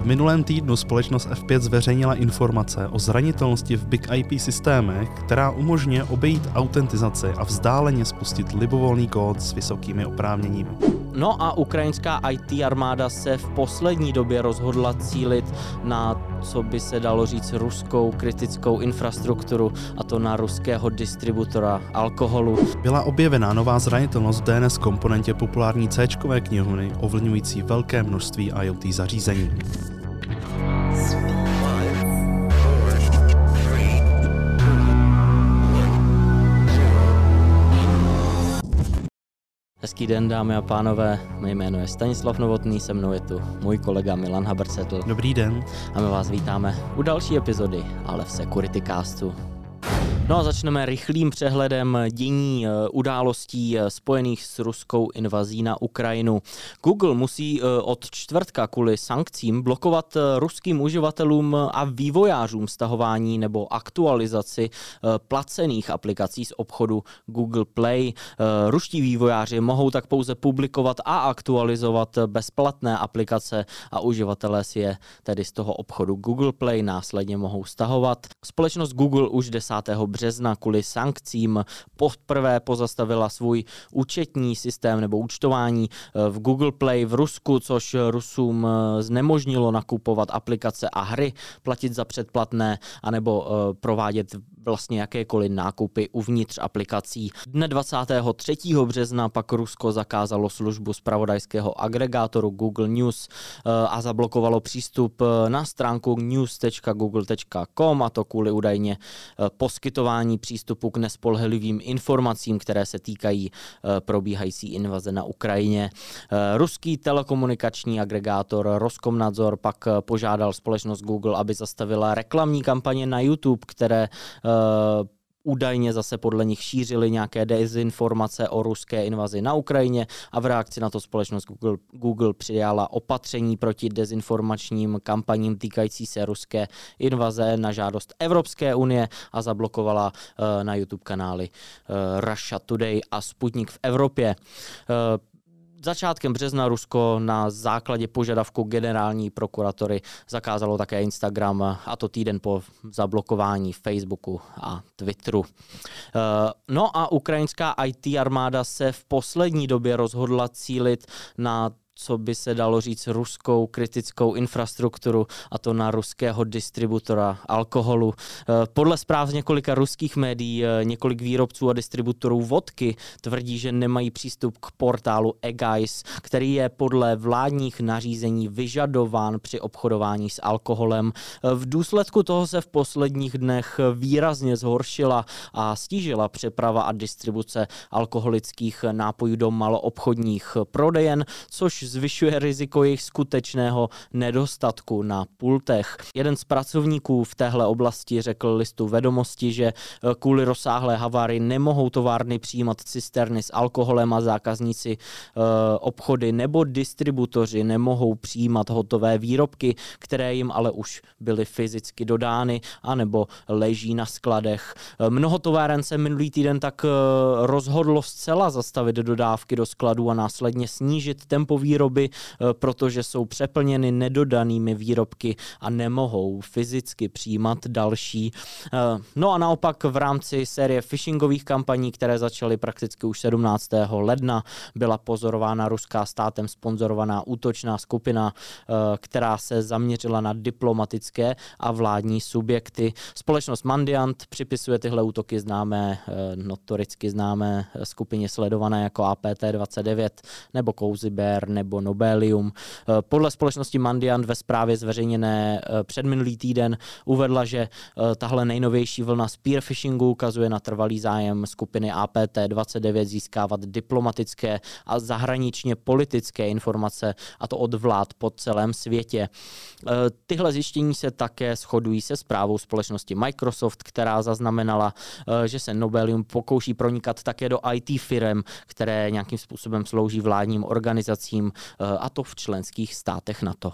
V minulém týdnu společnost F5 zveřejnila informace o zranitelnosti v Big IP systémech, která umožňuje obejít autentizaci a vzdáleně spustit libovolný kód s vysokými oprávněními. No a ukrajinská IT armáda se v poslední době rozhodla cílit na, co by se dalo říct, ruskou kritickou infrastrukturu, a to na ruského distributora alkoholu. Byla objevená nová zranitelnost v DNS komponentě populární C knihovny, ovlivňující velké množství IoT zařízení. Hezký den, dámy a pánové. Mé jméno je Stanislav Novotný, se mnou je tu můj kolega Milan Habersetl. Dobrý den. A my vás vítáme u další epizody, ale v Security Castu. No a začneme rychlým přehledem dění eh, událostí eh, spojených s ruskou invazí na Ukrajinu. Google musí eh, od čtvrtka kvůli sankcím blokovat ruským uživatelům a vývojářům stahování nebo aktualizaci placených aplikací z obchodu Google Play. Ruští vývojáři mohou tak pouze publikovat a aktualizovat bezplatné aplikace a uživatelé si je tedy z toho obchodu Google Play následně mohou stahovat. Společnost Google už 10. března kvůli sankcím poprvé pozastavila svůj účetní systém nebo účtování eh, v Google Play v Rusku, což Rusům eh, znemožnilo nakupovat aplikace a hry, platit za předplatné anebo eh, provádět vlastně jakékoliv nákupy uvnitř aplikací. Dne 23. března pak Rusko zakázalo službu zpravodajského agregátoru Google News a zablokovalo přístup na stránku news.google.com a to kvůli údajně poskytování poskytování přístupu k nespolehlivým informacím, které se týkají eh, probíhající invaze na Ukrajině. Eh, ruský telekomunikační agregátor Roskomnadzor pak eh, požádal společnost Google, aby zastavila reklamní kampaně na YouTube, které údajně zase podle nich šířili nějaké dezinformace o ruské invazi na Ukrajině a v reakci na to společnost Google, Google přijala opatření proti dezinformačním kampaním týkající se ruské invaze na žádost Evropské unie a zablokovala uh, na YouTube kanály uh, Russia Today a Sputnik v Evropě. Uh, začátkem března Rusko na základě požadavku generální prokuratory zakázalo také Instagram a to týden po zablokování Facebooku a Twitteru. Eh, no a ukrajinská IT armáda se v poslední době rozhodla cílit na co by se dalo říct, ruskou kritickou infrastrukturu, a to na ruského distributora alkoholu. Eh, podle zpráv z několika ruských médií eh, několik výrobců a distributorů vodky tvrdí, že nemají přístup k portálu eGuys, který je podle vládních nařízení vyžadován při obchodování s alkoholem. Eh, v důsledku toho se v posledních dnech výrazně zhoršila a stížila přeprava a distribuce alkoholických nápojů do maloobchodních prodejen, což zvyšuje riziko jejich skutečného nedostatku na pultech. Jeden z pracovníků v téhle oblasti řekl listu vedomosti, že eh, kvůli rozsáhlé havárii nemohou továrny přijímat cisterny s alkoholem a zákazníci eh, obchody nebo distributoři nemohou přijímat hotové výrobky, které jim ale už byly fyzicky dodány anebo leží na skladech. Eh, mnoho továren se minulý týden tak rozhodlo zcela zastavit dodávky do skladů a následně snížit tempo výroby, eh, protože jsou přeplněny nedodanými výrobky a nemohou fyzicky přijímat další. Eh, no a naopak v rámci série phishingových kampaní, které začaly prakticky už 17. ledna, byla pozorována ruská státem sponzorovaná útočná skupina, eh, která se zaměřila na diplomatické a vládní subjekty. Společnost Mandiant připisuje tyhle útoky známé, notoricky známé skupině sledované jako APT-29 nebo Cozy Bear nebo Nobelium. Eh, podle společnosti Mandiant ve zprávě zveřejněné eh, před minulý týden uvedla, že eh, tahle nejnovější vlna spear phishingu ukazuje na trvalý zájem skupiny APT-29 získávat diplomatické a zahraničně politické informace, a to od vlád po celém světě. Tyhle zjištění se také shodují se zprávou společnosti Microsoft, která zaznamenala, že se Nobelium pokouší pronikat také do IT firm, které nějakým způsobem slouží vládním organizacím, a to v členských státech NATO.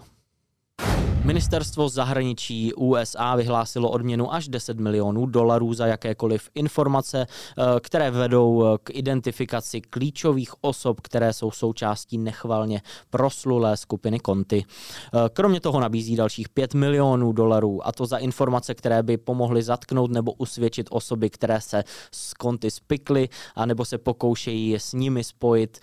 Ministerstvo zahraničí USA vyhlásilo odměnu až 10 milionů dolarů za jakékoliv informace, eh, které vedou eh, k identifikaci klíčových osob, které jsou součástí nechvalně proslulé skupiny Konty. Eh, kromě toho nabízí dalších 5 milionů dolarů, a to za informace, které by pomohly zatknout nebo usvědčit osoby, které se z Konty spikly, anebo se pokoušejí s nimi spojit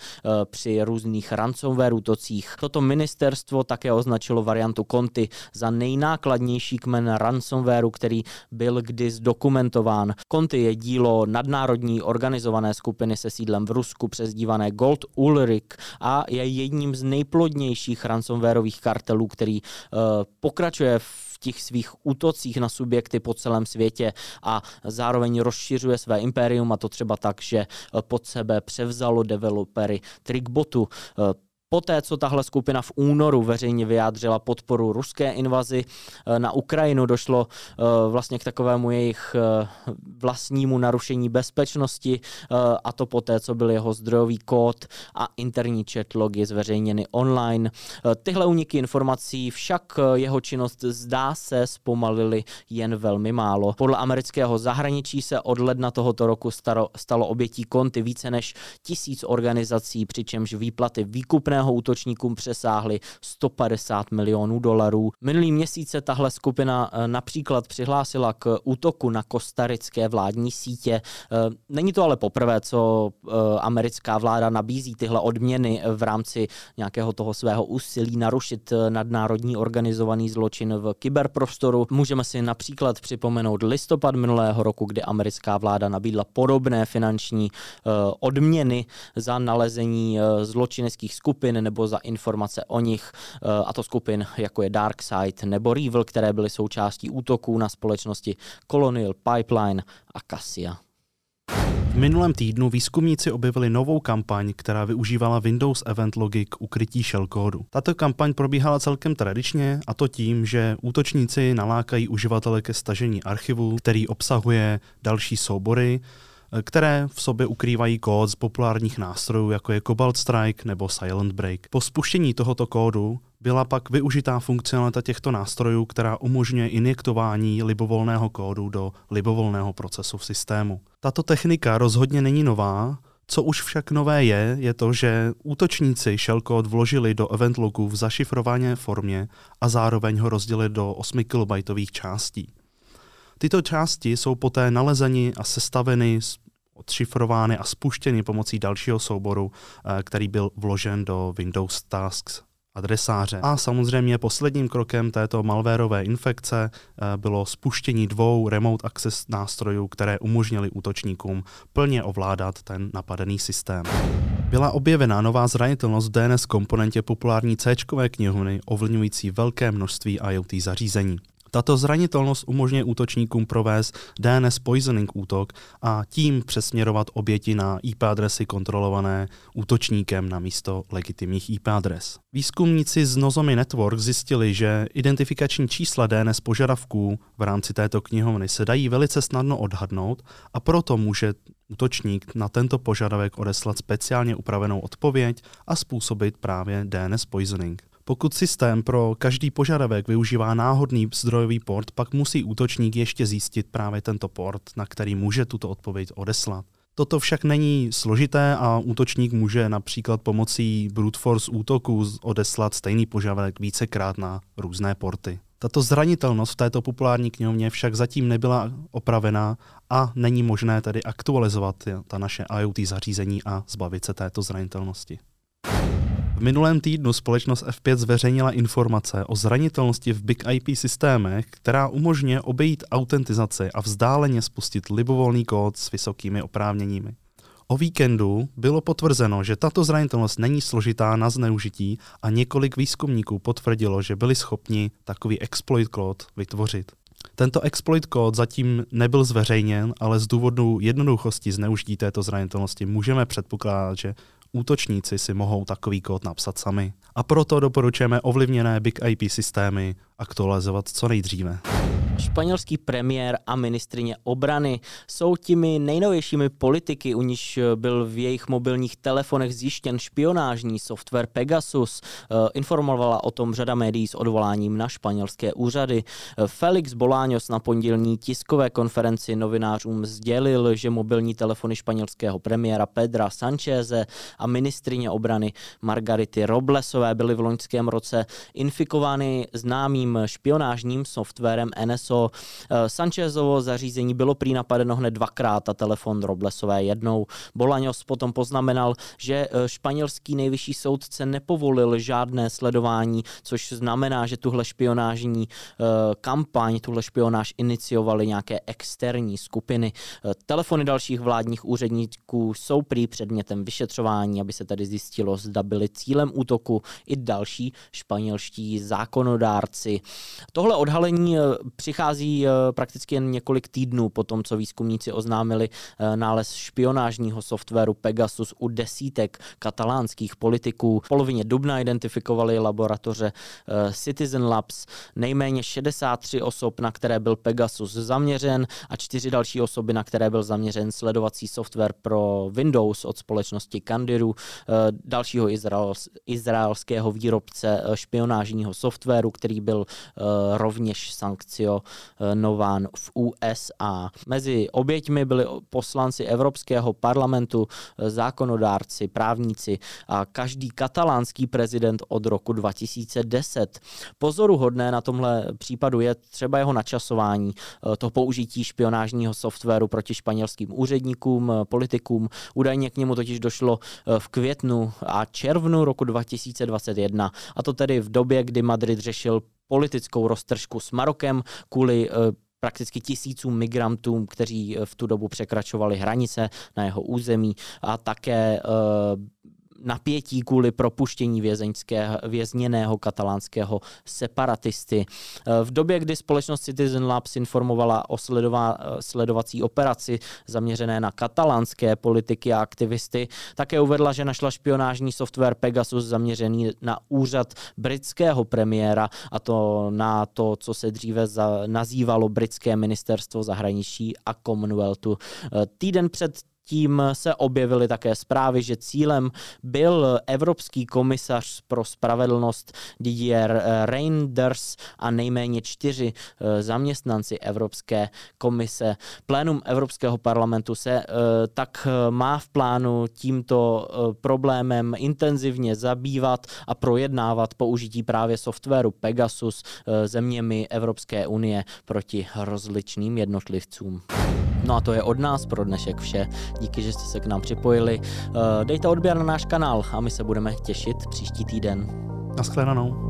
při různých ransomware útocích. Toto ministerstvo také označilo variantu Konty za nejnákladnější kmen ransomwareu, který byl kdy zdokumentován. Conti je dílo nadnárodní organizované skupiny se sídlem v Rusku přezdívané Gold Ulrich a je jedním z nejplodnějších ransomwareových kartelů, který uh, pokračuje v těch svých útocích na subjekty po celém světě a zároveň rozšiřuje své impérium a to třeba tak, že pod sebe převzalo developery Trickbotu. Poté, co tahle skupina v únoru veřejně vyjádřila podporu ruské invazi eh, na Ukrajinu, došlo eh, vlastně k takovému jejich eh, vlastnímu narušení bezpečnosti a to poté, co byl jeho zdrojový kód a interní chat logy zveřejněny online. Tyhle uniky informací však jeho činnost zdá se zpomalily jen velmi málo. Podle amerického zahraničí se od ledna tohoto roku stalo, stalo obětí konty více než tisíc organizací, přičemž výplaty výkupného jiného útočníkům přesáhly 150 milionů dolarů. Minulý měsíc se tahle skupina eh, například přihlásila k útoku na kostarické vládní sítě. Eh, není to ale poprvé, co eh, americká vláda nabízí tyhle odměny v rámci nějakého toho svého úsilí narušit nadnárodní organizovaný zločin v kyberprostoru. Můžeme si například připomenout listopad minulého roku, kdy americká vláda nabídla podobné finanční odměny za nalezení zločineckých skupin skupin nebo za informace o nich, eh, a to skupin jako je Darkside nebo Revil, které byly součástí útoků na společnosti Colonial Pipeline a Cassia. V minulém týdnu výzkumníci objevili novou kampaň, která využívala Windows Event Logi k ukrytí shellkódu. Tato kampaň probíhala celkem tradičně a to tím, že útočníci nalákají uživatele ke stažení archivu, který obsahuje další soubory, které v sobě ukrývají kód z populárních nástrojů, jako je Cobalt Strike nebo Silent Break. Po spuštění tohoto kódu byla pak využitá funkcionalita těchto nástrojů, která umožňuje injektování libovolného kódu do libovolného procesu v systému. Tato technika rozhodně není nová, co už však nové je, je to, že útočníci shellcode vložili do event logu v zašifrované formě a zároveň ho rozdělili do 8 kilobajtových částí. Tyto části jsou poté nalezeny a sestaveny odšifrovány a spuštěny pomocí dalšího souboru, eh, který byl vložen do Windows Tasks adresáře. A samozřejmě posledním krokem této malwareové infekce eh, bylo spuštění dvou remote access nástrojů, které umožnily útočníkům plně ovládat ten napadený systém. Byla objevena nová zranitelnost v DNS komponentě populární C knihovny ovlivňující velké množství IoT zařízení. Tato zranitelnost umožňuje útočníkům provést DNS poisoning útok a tím přesměrovat oběti na IP adresy kontrolované útočníkem na místo legitimních IP adres. Výzkumníci z Nozomi Network zjistili, že identifikační čísla DNS požadavků v rámci této knihovny se dají velice snadno odhadnout a proto může útočník na tento požadavek odeslat speciálně upravenou odpověď a způsobit právě DNS poisoning. Pokud systém pro každý požadavek využívá náhodný zdrojový port, pak musí útočník ještě zjistit právě tento port, na který může tuto odpověď odeslat. Toto však není složité a útočník může například pomocí brute force útoku odeslat stejný požadavek vícekrát na různé porty. Tato zranitelnost v této populární knihovně však zatím nebyla opravená a není možné tedy aktualizovat ta naše IoT zařízení a zbavit se této zranitelnosti. Minulém týdnu společnost F5 zveřejnila informace o zranitelnosti v Big IP systémech, která umožňuje obejít autentizaci a vzdáleně spustit libovolný kód s vysokými oprávněními. O víkendu bylo potvrzeno, že tato zranitelnost není složitá na zneužití a několik výzkumníků potvrdilo, že byli schopni takový exploit kód vytvořit. Tento exploit kód zatím nebyl zveřejněn, ale z důvodu jednoduchosti zneužití této zranitelnosti můžeme předpokládat, že útočníci si mohou takový kód napsat sami. A proto doporučujeme ovlivněné Big IP systémy aktualizovat co nejdříve. Španělský premiér a ministrině obrany jsou těmi nejnovějšími politiky, u níž byl v jejich mobilních telefonech zjištěn špionážní software Pegasus. Eh, informovala o tom řada médií s odvoláním na španělské úřady. Felix Bolaños na pondělní tiskové konferenci novinářům sdělil, že mobilní telefony španělského premiéra Pedra Sancheze a ministrině obrany Margarity Roblesové byly v loňském roce infikovány známým špionážním softwarem NSO. Eh, Sanchezovo zařízení bylo prý napadeno hned dvakrát a telefon Roblesové jednou. Bolaňos potom poznamenal, že eh, španělský nejvyšší soudce nepovolil žádné sledování, což znamená, že tuhle špionážní eh, kampaň, tuhle špionáž iniciovaly nějaké externí skupiny. Telefony dalších vládních úředníků jsou prý předmětem vyšetřování, aby se tedy zjistilo, zda byly cílem útoku i další španělští zákonodárci. Tohle odhalení přichází prakticky jen několik týdnů po tom, co výzkumníci oznámili eh, nález špionážního softwaru Pegasus u desítek katalánských politiků. V polovině dubna identifikovali laboratoře eh, Citizen Labs nejméně 63 osob, na které byl Pegasus zaměřen a čtyři další osoby, na které byl zaměřen sledovací software pro Windows od společnosti Candiru, eh, dalšího izraelského výrobce špionážního softwaru, který byl rovněž sankcionován jmenován v USA. Mezi oběťmi byli poslanci Evropského parlamentu, zákonodárci, právníci a každý katalánský prezident od roku 2010. Pozoruhodné na tomhle případu je třeba jeho načasování, to použití špionážního softwaru proti španělským úředníkům, politikům. Údajně k němu totiž došlo v květnu a červnu roku 2021, a to tedy v době, kdy Madrid řešil politickou roztržku s Marokem kvůli eh, prakticky tisícům migrantům, kteří eh, v tu dobu překračovali hranice na jeho území a také eh, napětí kvůli propuštění vězněného katalánského separatisty. V době, kdy společnost Citizen Labs informovala o sledová, sledovací operaci zaměřené na katalánské politiky a aktivisty, také uvedla, že našla špionážní software Pegasus zaměřený na úřad britského premiéra a to na to, co se dříve za, nazývalo britské ministerstvo zahraničí a Commonwealthu. Týden před tím se objevily také zprávy, že cílem byl Evropský komisař pro spravedlnost Didier Reinders a nejméně čtyři eh, zaměstnanci Evropské komise. Plénum Evropského parlamentu se eh, tak eh, má v plánu tímto problémem intenzivně zabývat a projednávat použití právě softwaru Pegasus zeměmi Evropské unie proti rozličným jednotlivcům. No a to je od nás pro dnešek vše. Díky, že jste se k nám připojili. Eh, dejte odběr na náš kanál a my se budeme těšit příští týden. Naschledanou.